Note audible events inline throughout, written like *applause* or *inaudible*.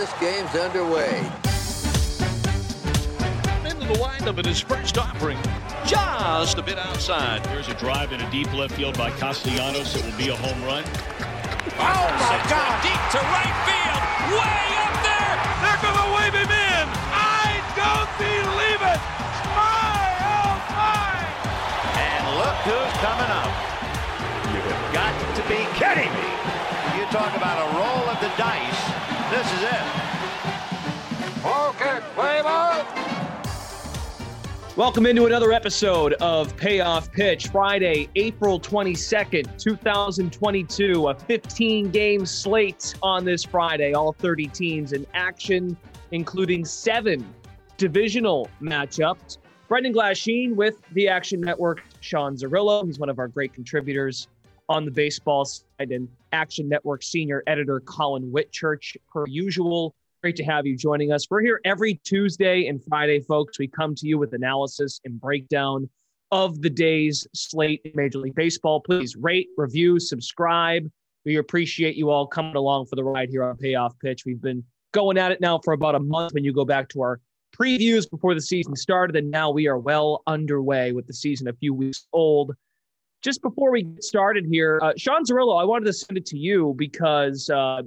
this game's underway. Into the windup in his first offering, just a bit outside. There's a drive in a deep left field by Castellanos. It will be a home run. Oh my God! Deep to right field, way up there. They're going to wave him in. I don't believe it. My oh my! And look who's coming up. You have got to be kidding me. You talk about a roll of the dice. This is it. Okay, play ball. Welcome into another episode of Payoff Pitch, Friday, April 22nd, 2022. A 15 game slate on this Friday, all 30 teams in action, including seven divisional matchups. Brendan Glasheen with the Action Network, Sean Zerillo. He's one of our great contributors on the baseball side, and Action Network senior editor Collin Whitchurch, per usual. Great to have you joining us. We're here every Tuesday and Friday, folks. We come to you with analysis and breakdown of the day's slate in Major League Baseball. Please rate, review, subscribe. We appreciate you all coming along for the ride here on Payoff Pitch. We've been going at it now for about a month when you go back to our previews before the season started, and now we are well underway with the season a few weeks old. Just before we get started here, uh, Sean Zerillo, I wanted to send it to you because uh,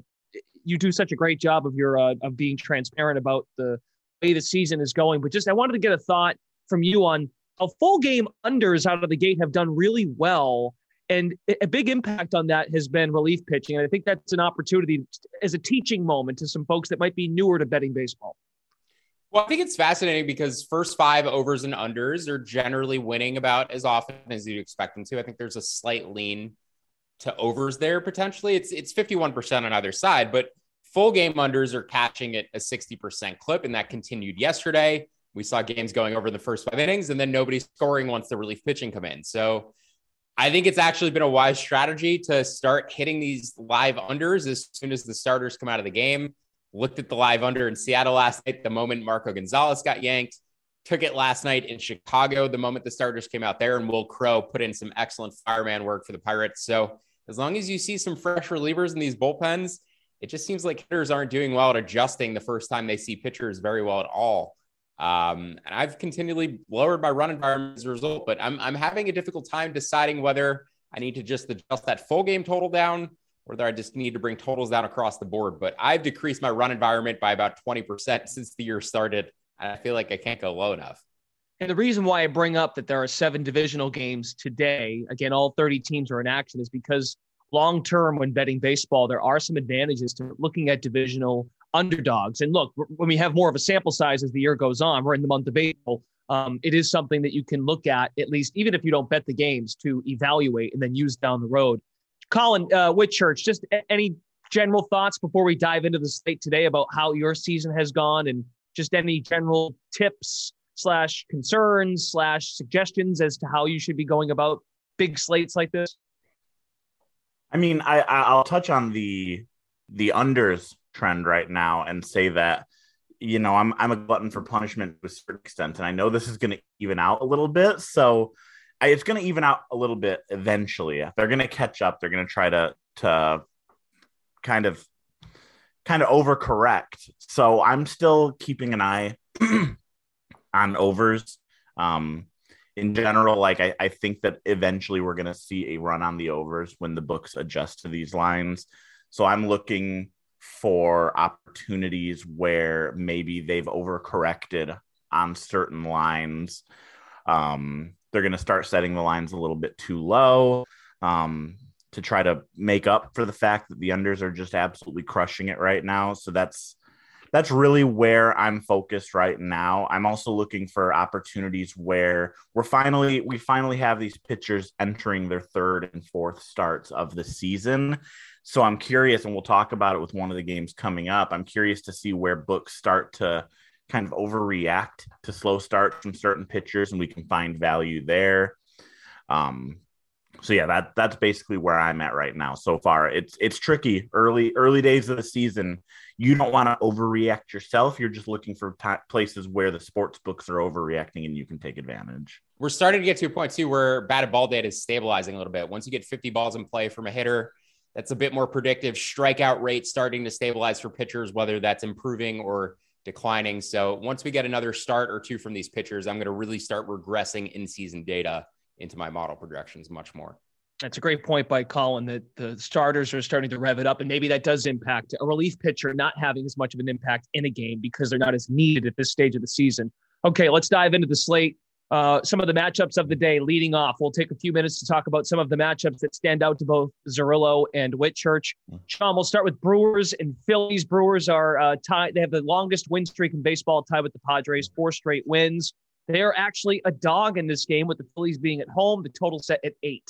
you do such a great job of your uh, of being transparent about the way the season is going. But just I wanted to get a thought from you on how full game unders out of the gate have done really well. And a big impact on that has been relief pitching. And I think that's an opportunity as a teaching moment to some folks that might be newer to betting baseball. Well, I think it's fascinating because first five overs and unders are generally winning about as often as you'd expect them to. I think there's a slight lean to overs there potentially. It's it's 51% on either side, but full game unders are catching at a 60% clip, and that continued yesterday. We saw games going over the first five innings, and then nobody scoring once the relief pitching come in. So I think it's actually been a wise strategy to start hitting these live unders as soon as the starters come out of the game. Looked at the live under in Seattle last night, the moment Marco Gonzalez got yanked. Took it last night in Chicago, the moment the starters came out there, and Wil Crowe put in some excellent fireman work for the Pirates. So as long as you see some fresh relievers in these bullpens, it just seems like hitters aren't doing well at adjusting the first time they see pitchers very well at all. Um, and I've continually lowered my run environment as a result, but I'm, I'm having a difficult time deciding whether I need to just adjust that full game total down whether I just need to bring totals down across the board. But I've decreased my run environment by about 20% since the year started. And I feel like I can't go low enough. And the reason why I bring up that there are seven divisional games today, again, all 30 teams are in action, is because long term, when betting baseball, there are some advantages to looking at divisional underdogs. And look, when we have more of a sample size as the year goes on, we're in the month of April. Um, it is something that you can look at, at least, even if you don't bet the games, to evaluate and then use down the road. Collin uh, Whitchurch, just any general thoughts before we dive into the slate today about how your season has gone and just any general tips slash concerns slash suggestions as to how you should be going about big slates like this? I mean, I I'll touch on the the unders trend right now and say that you know I'm I'm a glutton for punishment to a certain extent, and I know this is going to even out a little bit. So I, it's going to even out a little bit eventually. They're going to catch up. They're going to try to to kind of kind of overcorrect. So I'm still keeping an eye *clears throat* on overs. Um, in general, like I, I think that eventually we're going to see a run on the overs when the books adjust to these lines. So I'm looking for opportunities where maybe they've overcorrected on certain lines. Um, they're going to start setting the lines a little bit too low um, to try to make up for the fact that the unders are just absolutely crushing it right now. So that's that's really where I'm focused right now. I'm also looking for opportunities where we're finally we finally have these pitchers entering their third and fourth starts of the season. So I'm curious, and we'll talk about it with one of the games coming up. I'm curious to see where books start to kind of overreact to slow starts from certain pitchers, and we can find value there. Um, so yeah, that that's basically where I'm at right now. So far, it's it's tricky. Early early days of the season, you don't want to overreact yourself. You're just looking for t- places where the sports books are overreacting and you can take advantage. We're starting to get to a point too where batted ball data is stabilizing a little bit. Once you get 50 balls in play from a hitter, that's a bit more predictive. Strikeout rate starting to stabilize for pitchers, whether that's improving or declining. So once we get another start or two from these pitchers, I'm going to really start regressing in season data into my model projections much more. That's a great point by Collin that the starters are starting to rev it up, and maybe that does impact a relief pitcher not having as much of an impact in a game because they're not as needed at this stage of the season. Okay, let's dive into the slate. Uh, some of the matchups of the day leading off. We'll take a few minutes to talk about some of the matchups that stand out to both Zerillo and Whitchurch. Sean, we'll start with Brewers and Phillies. Brewers are uh, tied. They have the longest win streak in baseball, tied with the Padres, four straight wins. They are actually a dog in this game, with the Phillies being at home. The total set at eight.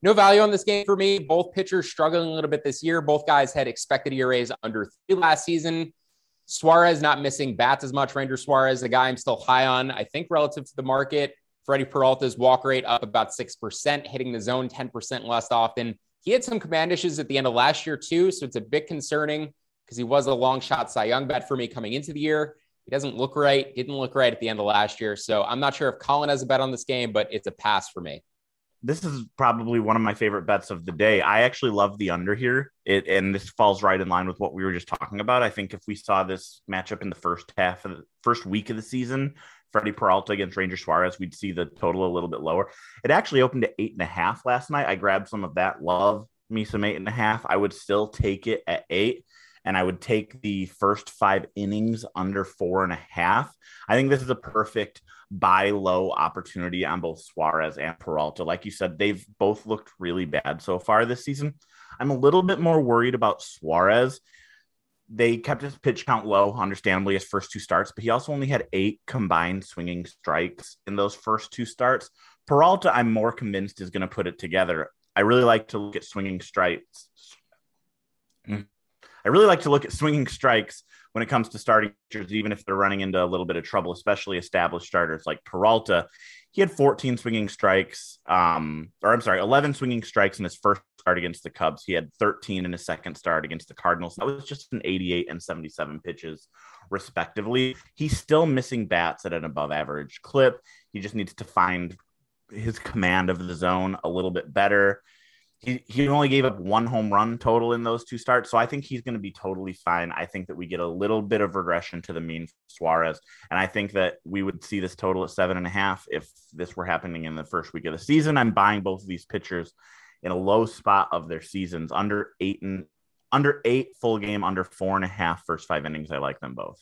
No value on this game for me. Both pitchers struggling a little bit this year. Both guys had expected ERAs under three last season. Suarez not missing bats as much. Ranger Suarez, a guy I'm still high on, I think, relative to the market. Freddie Peralta's walk rate up about 6%, hitting the zone 10% less often. He had some command issues at the end of last year, too. So it's a bit concerning because he was a long shot Cy Young bet for me coming into the year. He doesn't look right, didn't look right at the end of last year. So I'm not sure if Collin has a bet on this game, but it's a pass for me this is probably one of my favorite bets of the day. I actually love the under here. It and this falls right in line with what we were just talking about. I think if we saw this matchup in the first half of the first week of the season, Freddie Peralta against Ranger Suarez, we'd see the total a little bit lower. It actually opened at eight and a half last night. I grabbed some of that. Love me some eight and a half. I would still take it at eight and I would take the first five innings under four and a half. I think this is a perfect buy low opportunity on both Suarez and Peralta. Like you said, they've both looked really bad so far this season. I'm a little bit more worried about Suarez. They kept his pitch count low, understandably, his first two starts, but he also only had eight combined swinging strikes in those first two starts. Peralta, I'm more convinced, is going to put it together. I really like to look at swinging strikes. Mm-hmm. I really like to look at swinging strikes when it comes to starting pitchers, even if they're running into a little bit of trouble, especially established starters like Peralta. He had 14 swinging strikes, um, or I'm sorry, 11 swinging strikes in his first start against the Cubs. He had 13 in his second start against the Cardinals. That was just an 88 and 77 pitches, respectively. He's still missing bats at an above average clip. He just needs to find his command of the zone a little bit better he, he only gave up one home run total in those two starts. So I think he's going to be totally fine. I think that we get a little bit of regression to the mean Suarez. And I think that we would see this total at seven and a half if this were happening in the first week of the season. I'm buying both of these pitchers in a low spot of their seasons under eight and under eight full game, under four and a half first five innings. I like them both.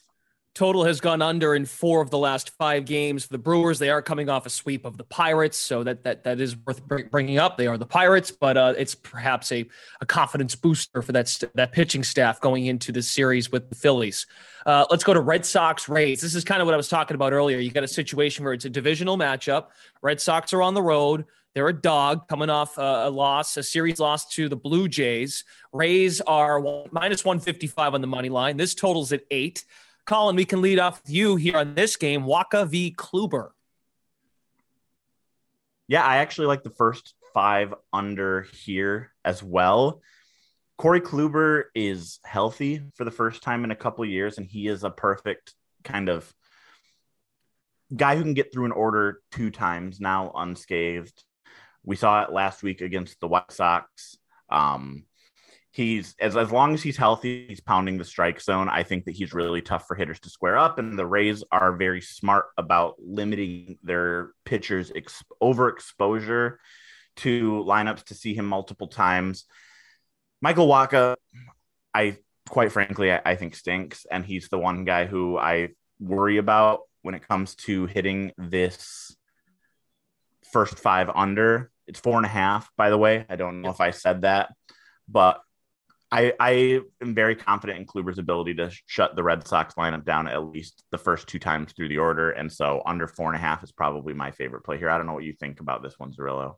Total has gone under in four of the last five games for the Brewers. They are coming off a sweep of the Pirates, so that that that is worth bringing up. They are the Pirates, but uh, it's perhaps a, a confidence booster for that that pitching staff going into this series with the Phillies. Uh, let's go to Red Sox Rays. This is kind of what I was talking about earlier. You got a situation where it's a divisional matchup. Red Sox are on the road. They're a dog coming off a, a loss, a series loss to the Blue Jays. Rays are minus 155 on the money line. This totals at eight. Collin, we can lead off with you here on this game, Wacha v. Kluber. Yeah, I actually like the first five under here as well. Corey Kluber is healthy for the first time in a couple years, and he is a perfect kind of guy who can get through an order two times now unscathed. We saw it last week against the White Sox. Um, he's as as long as he's healthy, he's pounding the strike zone. I think that he's really tough for hitters to square up, and the Rays are very smart about limiting their pitchers' ex- overexposure to lineups to see him multiple times. Michael Wacha, I quite frankly, I, I think stinks, and he's the one guy who I worry about when it comes to hitting this first five under. It's four and a half, by the way. I don't know if I said that, but I, I am very confident in Kluber's ability to shut the Red Sox lineup down at least the first two times through the order. And so under four and a half is probably my favorite play here. I don't know what you think about this one, Zerillo.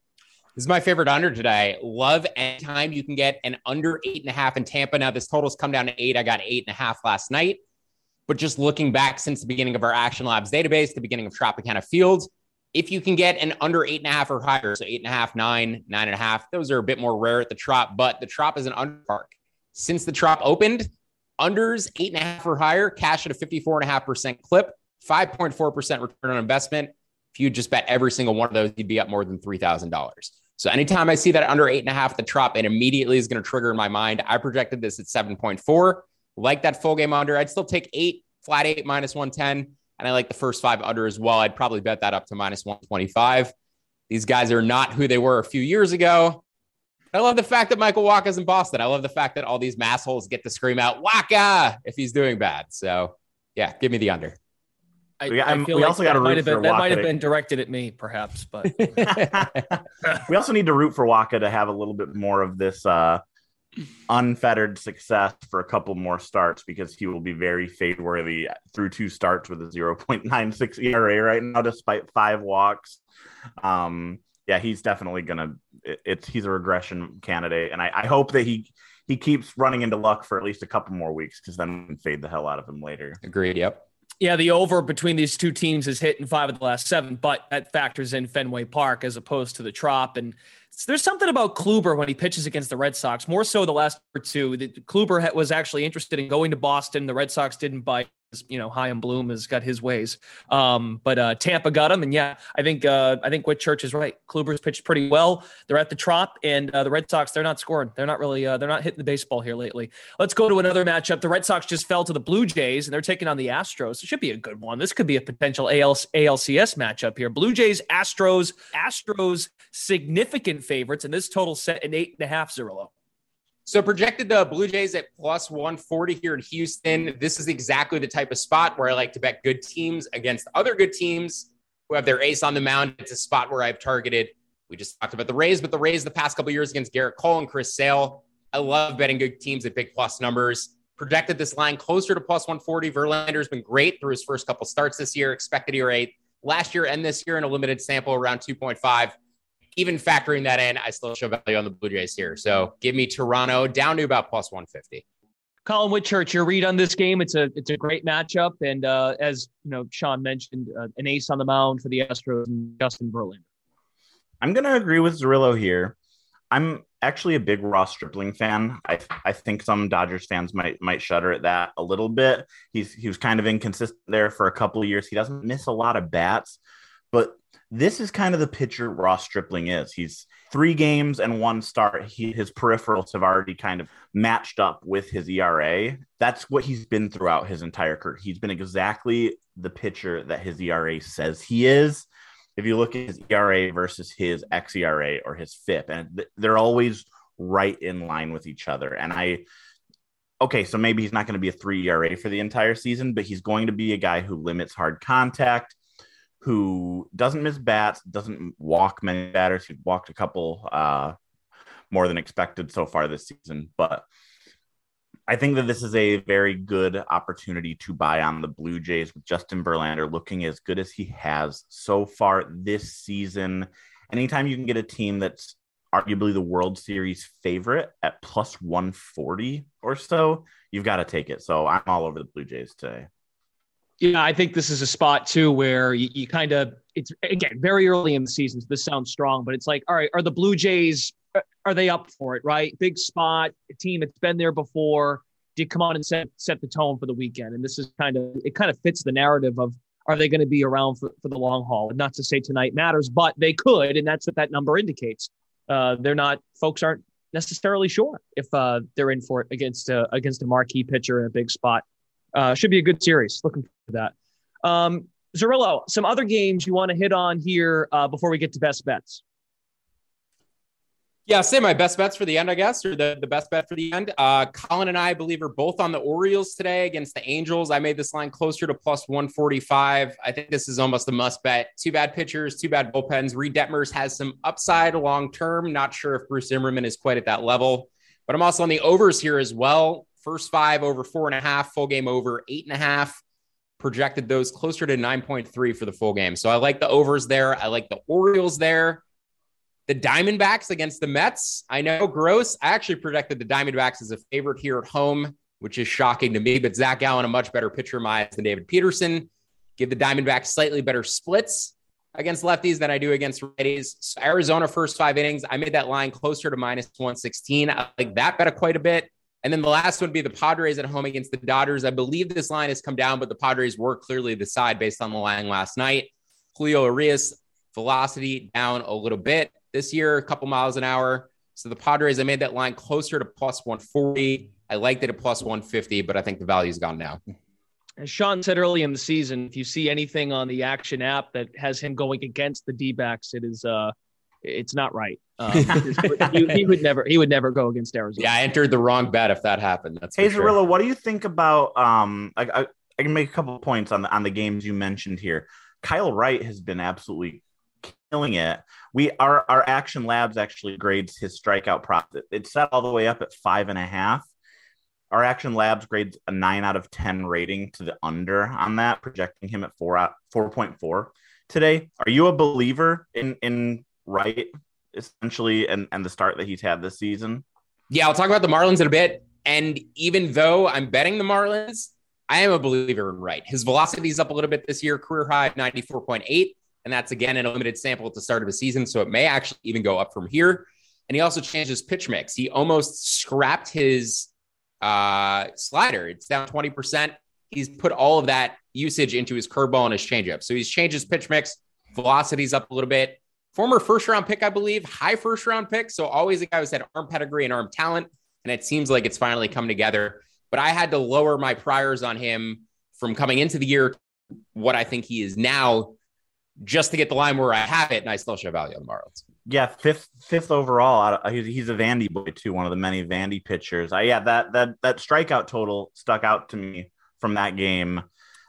This is my favorite under today. Love anytime you can get an under eight and a half in Tampa. Now, this total's come down to eight. I got eight and a half last night. But just looking back since the beginning of our Action Labs database, the beginning of Tropicana Fields, if you can get an under eight and a half or higher, so eight and a half, nine, nine and a half, those are a bit more rare at the Trop, but the Trop is an under park since the Trop opened. Unders eight and a half or higher, cash at a 54.5% clip, 5.4% return on investment. If you just bet every single one of those, you'd be up more than $3,000. So anytime I see that under eight and a half, the trop, it immediately is going to trigger in my mind. I projected this at 7.4. Like that full game under. I'd still take eight, flat eight, minus 110. And I like the first five under as well. I'd probably bet that up to minus 125. These guys are not who they were a few years ago. I love the fact that Michael Wacha's in Boston. I love the fact that all these massholes get to scream out Waka if he's doing bad. So, yeah, give me the under. I, we, I feel we like also got to root been, for That might have been directed at me, perhaps, but *laughs* *laughs* we also need to root for Waka to have a little bit more of this uh, unfettered success for a couple more starts because he will be very fade worthy through two starts with a 0.96 ERA right now, despite five walks. Um, yeah, he's definitely gonna. It's he's a regression candidate, and I, I hope that he he keeps running into luck for at least a couple more weeks because then we can fade the hell out of him later. Agreed. Yep. Yeah, the over between these two teams is hit in five of the last seven, but that factors in Fenway Park as opposed to the Trop. And there's something about Kluber when he pitches against the Red Sox, more so the last two. Kluber was actually interested in going to Boston. The Red Sox didn't bite you know, Chaim Bloom has got his ways. Um, but uh, Tampa got him, and yeah, I think uh, I think Whitchurch is right. Kluber's pitched pretty well. They're at the Trop, and uh, the Red Sox they're not scoring. They're not really uh, they're not hitting the baseball here lately. Let's go to another matchup. The Red Sox just fell to the Blue Jays, and they're taking on the Astros. It should be a good one. This could be a potential AL- ALCS matchup here. Blue Jays, Astros, Astros significant favorites, and this total set an eight and a half zero. So projected the Blue Jays at plus 140 here in Houston. This is exactly the type of spot where I like to bet good teams against other good teams who have their ace on the mound. It's a spot where I've targeted. We just talked about the Rays, but the Rays the past couple years against Gerrit Cole and Chris Sale. I love betting good teams at big plus numbers. Projected this line closer to plus 140. Verlander's been great through his first couple starts this year. Expected ERA last year and this year in a limited sample around 2.5 even factoring that in, I still show value on the Blue Jays here. So give me Toronto down to about plus 150. Collin Whitchurch, your read on this game. It's a it's a great matchup, and uh, as you know, Sean mentioned, uh, an ace on the mound for the Astros and Justin Verlander. I'm going to agree with Zerillo here. I'm actually a big Ross Stripling fan. I I think some Dodgers fans might might shudder at that a little bit. He's he was kind of inconsistent there for a couple of years. He doesn't miss a lot of bats, but this is kind of the pitcher Ross Stripling is. He's three games and one start. He, his peripherals have already kind of matched up with his ERA. That's what he's been throughout his entire career. He's been exactly the pitcher that his ERA says he is. If you look at his ERA versus his xERA or his FIP, and they're always right in line with each other. And I, okay, so maybe he's not going to be a three ERA for the entire season, but he's going to be a guy who limits hard contact who doesn't miss bats, doesn't walk many batters. He walked a couple uh, more than expected so far this season. But I think that this is a very good opportunity to buy on the Blue Jays with Justin Verlander looking as good as he has so far this season. Anytime you can get a team that's arguably the World Series favorite at plus 140 or so, you've got to take it. So I'm all over the Blue Jays today. Yeah, I think this is a spot too where you, you kind of it's again very early in the season. So this sounds strong, but it's like, all right, are the Blue Jays are they up for it? Right, big spot, a team that's been there before. Did come on and set set the tone for the weekend, and this is kind of it. Kind of fits the narrative of are they going to be around for, for the long haul? And not to say tonight matters, but they could, and that's what that number indicates. Uh, they're not. Folks aren't necessarily sure if uh, they're in for it against a, against a marquee pitcher in a big spot. Uh, should be a good series. Looking for that. Um, some other games you want to hit on here uh, before we get to best bets? Yeah, say my best bets for the end, I guess, or the, the best bet for the end. Uh, Collin and I, I believe, are both on the Orioles today against the Angels. I made this line closer to plus 145. I think this is almost a must bet. Two bad pitchers, two bad bullpens. Reid Detmers has some upside long term. Not sure if Bruce Zimmerman is quite at that level, but I'm also on the overs here as well. First five over four and a half, full game over eight and a half. Projected those closer to 9.3 for the full game. So I like the overs there. I like the Orioles there. The Diamondbacks against the Mets. I know gross. I actually projected the Diamondbacks as a favorite here at home, which is shocking to me. But Zac Gallen, a much better pitcher in my eyes than David Peterson. Give the Diamondbacks slightly better splits against lefties than I do against righties. So Arizona first five innings, I made that line closer to minus 116. I like that bet quite a bit. And then the last one would be the Padres at home against the Dodgers. I believe this line has come down, but the Padres were clearly the side based on the line last night. Julio Urias velocity down a little bit. this year, a couple miles an hour. So the Padres, I made that line closer to plus 140. I liked it at plus 150, but I think the value's gone now. As Sean said early in the season, if you see anything on the Action app that has him going against the D-backs, it is uh, it's not right. Um, *laughs* he, he, would never he would never go against Arizona. Yeah, I entered the wrong bet if that happened. That's hey Zerillo, sure. what do you think about um? I, I, I can make a couple points on the on the games you mentioned here. Kyle Wright has been absolutely killing it. We our our action labs actually grades his strikeout prop. It's set all the way up at five and a half. Our action labs grades a nine out of ten rating to the under on that, projecting him at four out four point four today. Are you a believer in in Wright essentially and and the start that he's had this season? Yeah, I'll talk about the Marlins in a bit. And even though I'm betting the Marlins, I am a believer in Wright. His velocity is up a little bit this year, career high 94.8. And that's again in a limited sample at the start of a season. So it may actually even go up from here. And he also changed his pitch mix. He almost scrapped his uh, slider. It's down 20%. He's put all of that usage into his curveball and his changeup. So he's changed his pitch mix. Velocity's up a little bit. Former first round pick, I believe, high first round pick. So always a guy who's had arm pedigree and arm talent. And it seems like it's finally come together. But I had to lower my priors on him from coming into the year, what I think he is now, just to get the line where I have it, and I still show value on the Marlins. Yeah, fifth fifth overall. He's, a Vandy boy too, one of the many Vandy pitchers. I, yeah, that that that strikeout total stuck out to me from that game.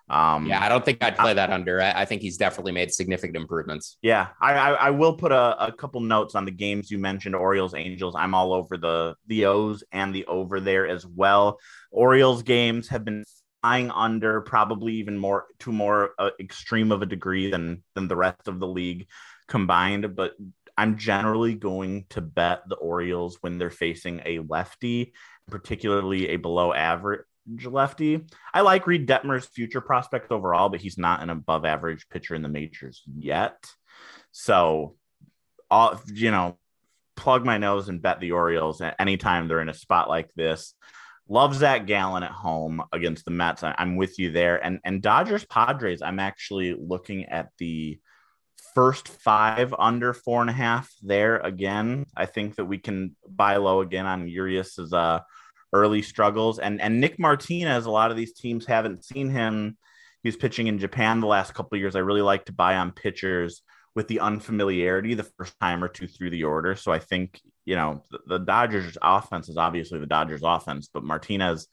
Um, yeah, I don't think I'd play that under. I, I, think he's definitely made significant improvements. Yeah, I, I, I will put a, a, couple notes on the games you mentioned: Orioles, Angels. I'm all over the the O's and the over there as well. Orioles games have been flying under, probably even more to more uh, extreme of a degree than than the rest of the league combined. But I'm generally going to bet the Orioles when they're facing a lefty, particularly a below average lefty. I like Reid Detmers' future prospect overall, but he's not an above average pitcher in the majors yet. So, you know, plug my nose and bet the Orioles at anytime they're in a spot like this. Love Zac Gallen at home against the Mets. I'm with you there. And and Dodgers Padres. I'm actually looking at the first five under four and a half there again. I think that we can buy low again on Urias's uh early struggles. And and Nick Martinez, a lot of these teams haven't seen him. He's pitching in Japan the last couple of years. I really like to buy on pitchers with the unfamiliarity the first time or two through the order. So I think, you know, the, the Dodgers offense is obviously the Dodgers offense, but Martinez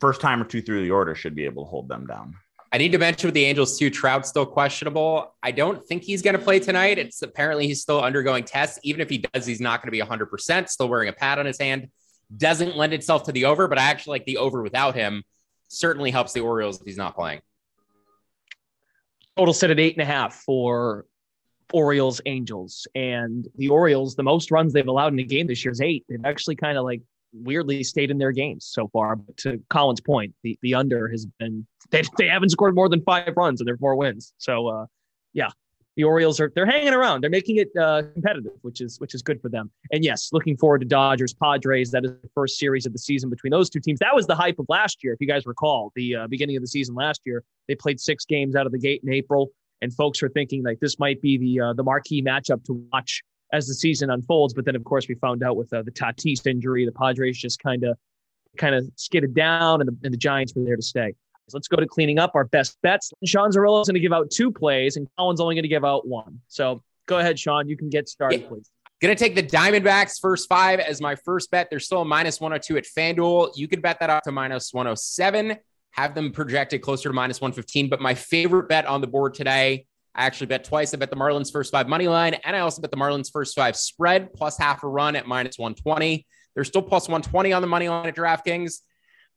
first time or two through the order should be able to hold them down. I need to mention with the Angels too, Trout still questionable. I don't think he's going to play tonight. It's apparently he's still undergoing tests. Even if he does, he's not going to be 100%, still wearing a pad on his hand doesn't lend itself to the over, but I actually like the over without him. Certainly helps the Orioles if he's not playing. Total set at eight and a half for Orioles Angels. And the Orioles, the most runs they've allowed in a game this year is eight. They've actually kind of like weirdly stayed in their games so far. But to Collin's point, the, the under has been *laughs* they, they haven't scored more than five runs and they're four wins. So uh, yeah, the Orioles are they're hanging around. They're making it uh, competitive, which is which is good for them. And yes, looking forward to Dodgers Padres. That is the first series of the season between those two teams. That was the hype of last year, if you guys recall. The uh, beginning of the season last year, they played six games out of the gate in April, and folks were thinking like this might be the uh, the marquee matchup to watch as the season unfolds. But then, of course, we found out with uh, the Tatis injury, the Padres just kind of kind of skidded down, and the, and the Giants were there to stay. Let's go to cleaning up our best bets. Sean Zerillo is going to give out two plays, and Collin's only going to give out one. So go ahead, Sean. You can get started, yeah. please. Going to take the Diamondbacks first five as my first bet. They're still a minus 102 at FanDuel. You could bet that up to minus 107, have them projected closer to minus 115. But my favorite bet on the board today, I actually bet twice. I bet the Marlins first five money line, and I also bet the Marlins first five spread plus half a run at minus 120. They're still plus 120 on the money line at DraftKings.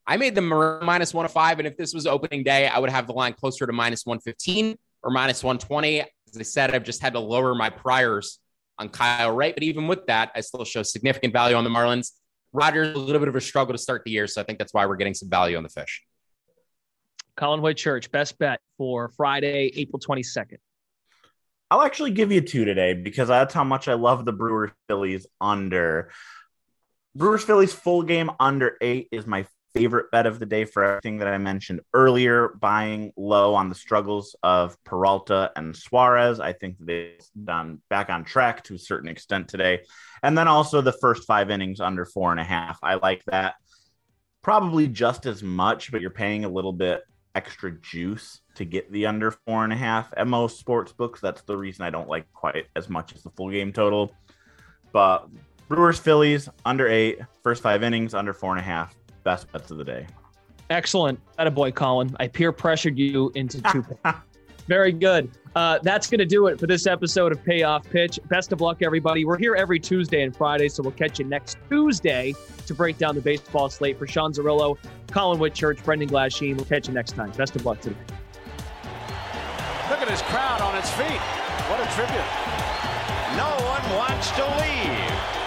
I made them minus 105. And if this was opening day, I would have the line closer to minus 115 or minus 120. As I said, I've just had to lower my priors on Kyle Wright. But even with that, I still show significant value on the Marlins. Rogers, a little bit of a struggle to start the year. So I think that's why we're getting some value on the fish. Collin Whitchurch, best bet for Friday, April 22nd. I'll actually give you two today because that's how much I love the Brewers Phillies under. Brewers Phillies full game under eight is my favorite bet of the day for everything that I mentioned earlier, buying low on the struggles of Peralta and Suarez. I think they've done back on track to a certain extent today. And then also the first five innings under four and a half. I like that probably just as much, but you're paying a little bit extra juice to get the under four and a half at most sports books. That's the reason I don't like quite as much as the full game total. But Brewers, Phillies, under eight, first five innings, under four and a half best bets of the day. Excellent. That a boy, Collin. I peer pressured you into two. *laughs* Very good. Uh, that's going to do it for this episode of Payoff Pitch. Best of luck, everybody. We're here every Tuesday and Friday, so we'll catch you next Tuesday to break down the baseball slate for Sean Zerillo, Collin Whitchurch, Brendan Glasheen. We'll catch you next time. Best of luck today. Look at his crowd on its feet. What a tribute. No one wants to leave.